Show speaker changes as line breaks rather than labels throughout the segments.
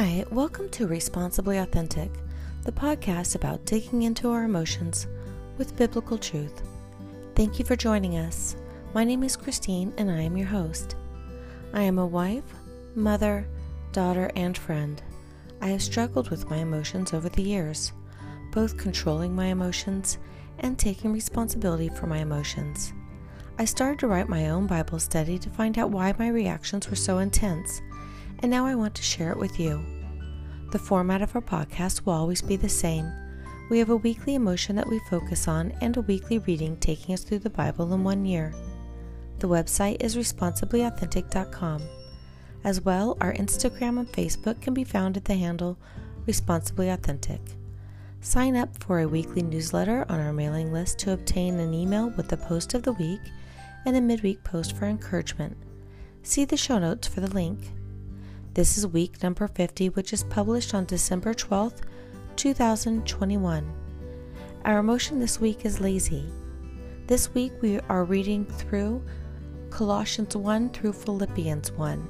Hi, welcome to Responsibly Authentic, the podcast about digging into our emotions with biblical truth. Thank you for joining us. My name is Christine and I am your host. I am a wife, mother, daughter, and friend. I have struggled with my emotions over the years, both controlling my emotions and taking responsibility for my emotions. I started to write my own Bible study to find out why my reactions were so intense and now I want to share it with you. The format of our podcast will always be the same. We have a weekly emotion that we focus on and a weekly reading taking us through the Bible in one year. The website is responsiblyauthentic.com. As well, our Instagram and Facebook can be found at the handle Responsibly Authentic. Sign up for a weekly newsletter on our mailing list to obtain an email with the post of the week and a midweek post for encouragement. See the show notes for the link. This is week number 50, which is published on December 12th, 2021. Our emotion this week is lazy. This week we are reading through Colossians 1 through Philippians 1.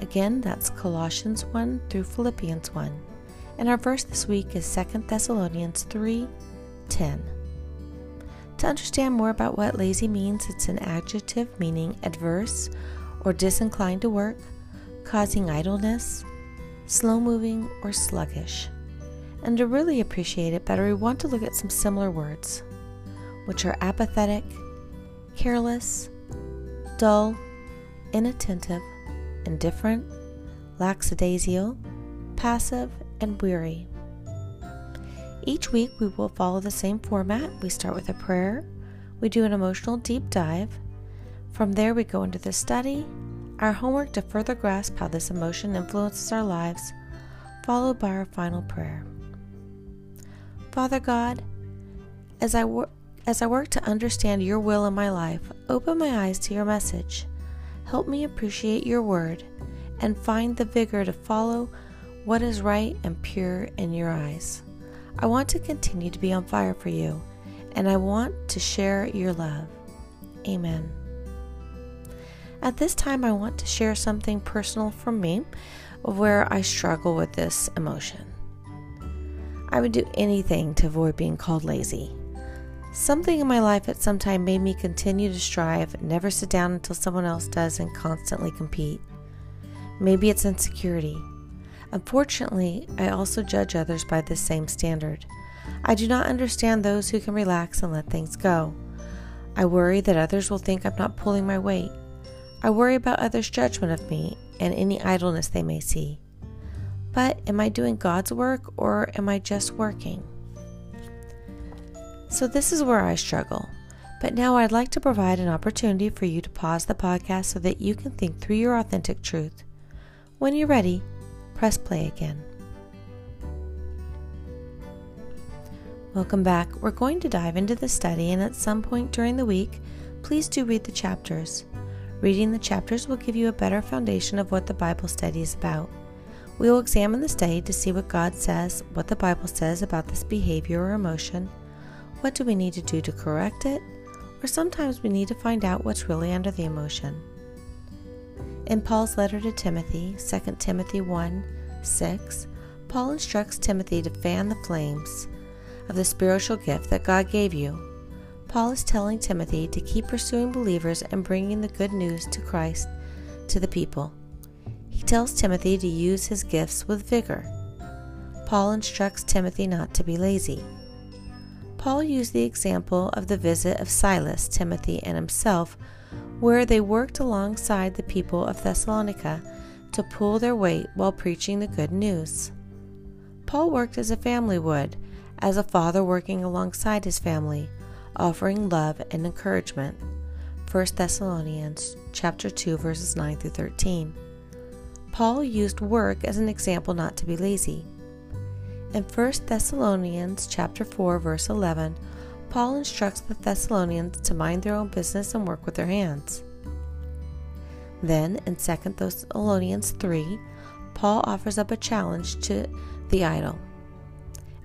Again, that's Colossians 1 through Philippians 1. And our verse this week is 2 Thessalonians 3 10. To understand more about what lazy means, it's an adjective meaning adverse or disinclined to work causing idleness, slow moving, or sluggish. And to really appreciate it better, we want to look at some similar words, which are apathetic, careless, dull, inattentive, indifferent, lackadaisical, passive, and weary. Each week we will follow the same format. We start with a prayer, we do an emotional deep dive. From there, we go into the study, our homework to further grasp how this emotion influences our lives, followed by our final prayer. Father God, as I, wor- as I work to understand your will in my life, open my eyes to your message. Help me appreciate your word and find the vigor to follow what is right and pure in your eyes. I want to continue to be on fire for you, and I want to share your love. Amen. At this time, I want to share something personal from me where I struggle with this emotion. I would do anything to avoid being called lazy. Something in my life at some time made me continue to strive, never sit down until someone else does, and constantly compete. Maybe it's insecurity. Unfortunately, I also judge others by this same standard. I do not understand those who can relax and let things go. I worry that others will think I'm not pulling my weight. I worry about others' judgment of me and any idleness they may see. But am I doing God's work or am I just working? So, this is where I struggle. But now I'd like to provide an opportunity for you to pause the podcast so that you can think through your authentic truth. When you're ready, press play again. Welcome back. We're going to dive into the study, and at some point during the week, please do read the chapters. Reading the chapters will give you a better foundation of what the Bible study is about. We will examine the study to see what God says, what the Bible says about this behavior or emotion, what do we need to do to correct it, or sometimes we need to find out what's really under the emotion. In Paul's letter to Timothy, 2 Timothy 1 6, Paul instructs Timothy to fan the flames of the spiritual gift that God gave you Paul is telling Timothy to keep pursuing believers and bringing the good news to Christ to the people. He tells Timothy to use his gifts with vigor. Paul instructs Timothy not to be lazy. Paul used the example of the visit of Silas, Timothy, and himself, where they worked alongside the people of Thessalonica to pull their weight while preaching the good news. Paul worked as a family would, as a father working alongside his family offering love and encouragement. 1 Thessalonians chapter 2 verses 9 through 13. Paul used work as an example not to be lazy. In 1 Thessalonians chapter 4 verse 11, Paul instructs the Thessalonians to mind their own business and work with their hands. Then in 2 Thessalonians 3, Paul offers up a challenge to the idle.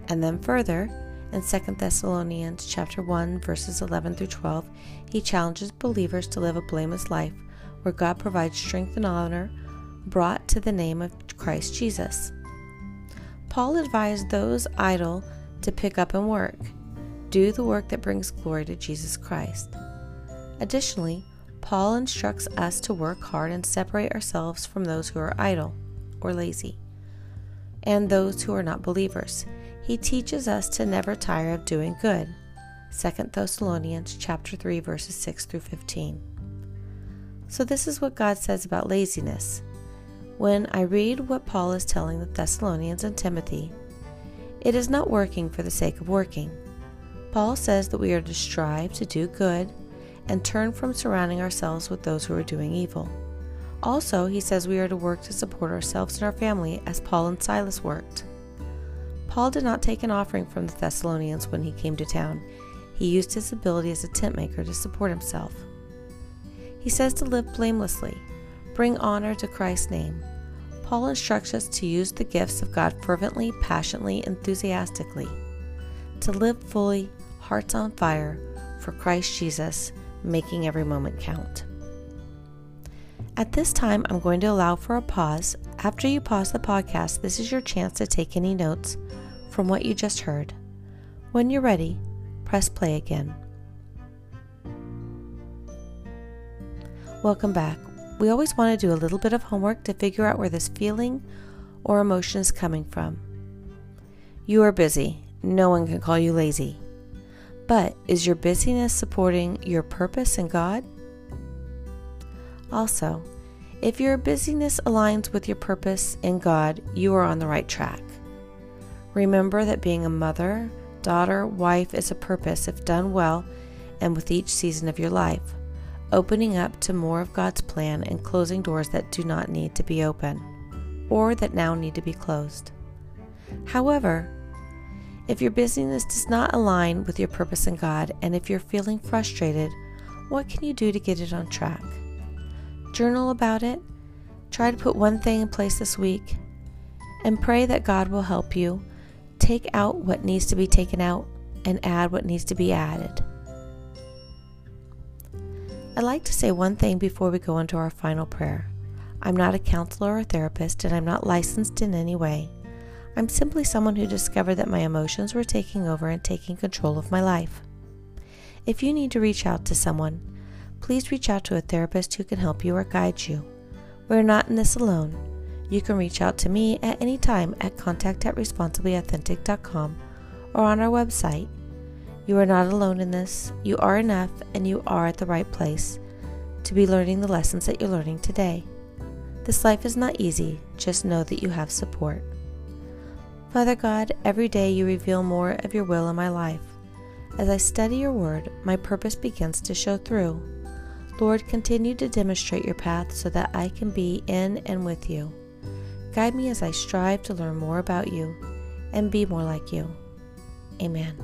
And then further, in 2 Thessalonians chapter 1 verses 11 through 12, he challenges believers to live a blameless life where God provides strength and honor brought to the name of Christ Jesus. Paul advised those idle to pick up and work, do the work that brings glory to Jesus Christ. Additionally, Paul instructs us to work hard and separate ourselves from those who are idle or lazy and those who are not believers. He teaches us to never tire of doing good. 2 Thessalonians chapter 3 verses 6 through 15. So this is what God says about laziness. When I read what Paul is telling the Thessalonians and Timothy, it is not working for the sake of working. Paul says that we are to strive to do good and turn from surrounding ourselves with those who are doing evil. Also, he says we are to work to support ourselves and our family as Paul and Silas worked. Paul did not take an offering from the Thessalonians when he came to town. He used his ability as a tent maker to support himself. He says to live blamelessly, bring honor to Christ's name. Paul instructs us to use the gifts of God fervently, passionately, enthusiastically, to live fully, hearts on fire, for Christ Jesus, making every moment count. At this time, I'm going to allow for a pause. After you pause the podcast, this is your chance to take any notes from what you just heard. When you're ready, press play again. Welcome back. We always want to do a little bit of homework to figure out where this feeling or emotion is coming from. You are busy. No one can call you lazy. But is your busyness supporting your purpose in God? Also, if your busyness aligns with your purpose in God, you are on the right track. Remember that being a mother, daughter, wife is a purpose if done well and with each season of your life, opening up to more of God's plan and closing doors that do not need to be open or that now need to be closed. However, if your busyness does not align with your purpose in God and if you're feeling frustrated, what can you do to get it on track? Journal about it. Try to put one thing in place this week and pray that God will help you take out what needs to be taken out and add what needs to be added. I'd like to say one thing before we go into our final prayer. I'm not a counselor or therapist, and I'm not licensed in any way. I'm simply someone who discovered that my emotions were taking over and taking control of my life. If you need to reach out to someone, please reach out to a therapist who can help you or guide you. We're not in this alone. You can reach out to me at any time at contact at responsiblyauthentic.com or on our website. You are not alone in this. You are enough and you are at the right place to be learning the lessons that you're learning today. This life is not easy, just know that you have support. Father God, every day you reveal more of your will in my life. As I study your word, my purpose begins to show through. Lord, continue to demonstrate your path so that I can be in and with you. Guide me as I strive to learn more about you and be more like you. Amen.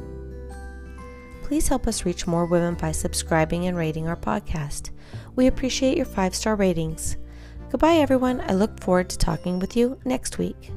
Please help us reach more women by subscribing and rating our podcast. We appreciate your five star ratings. Goodbye, everyone. I look forward to talking with you next week.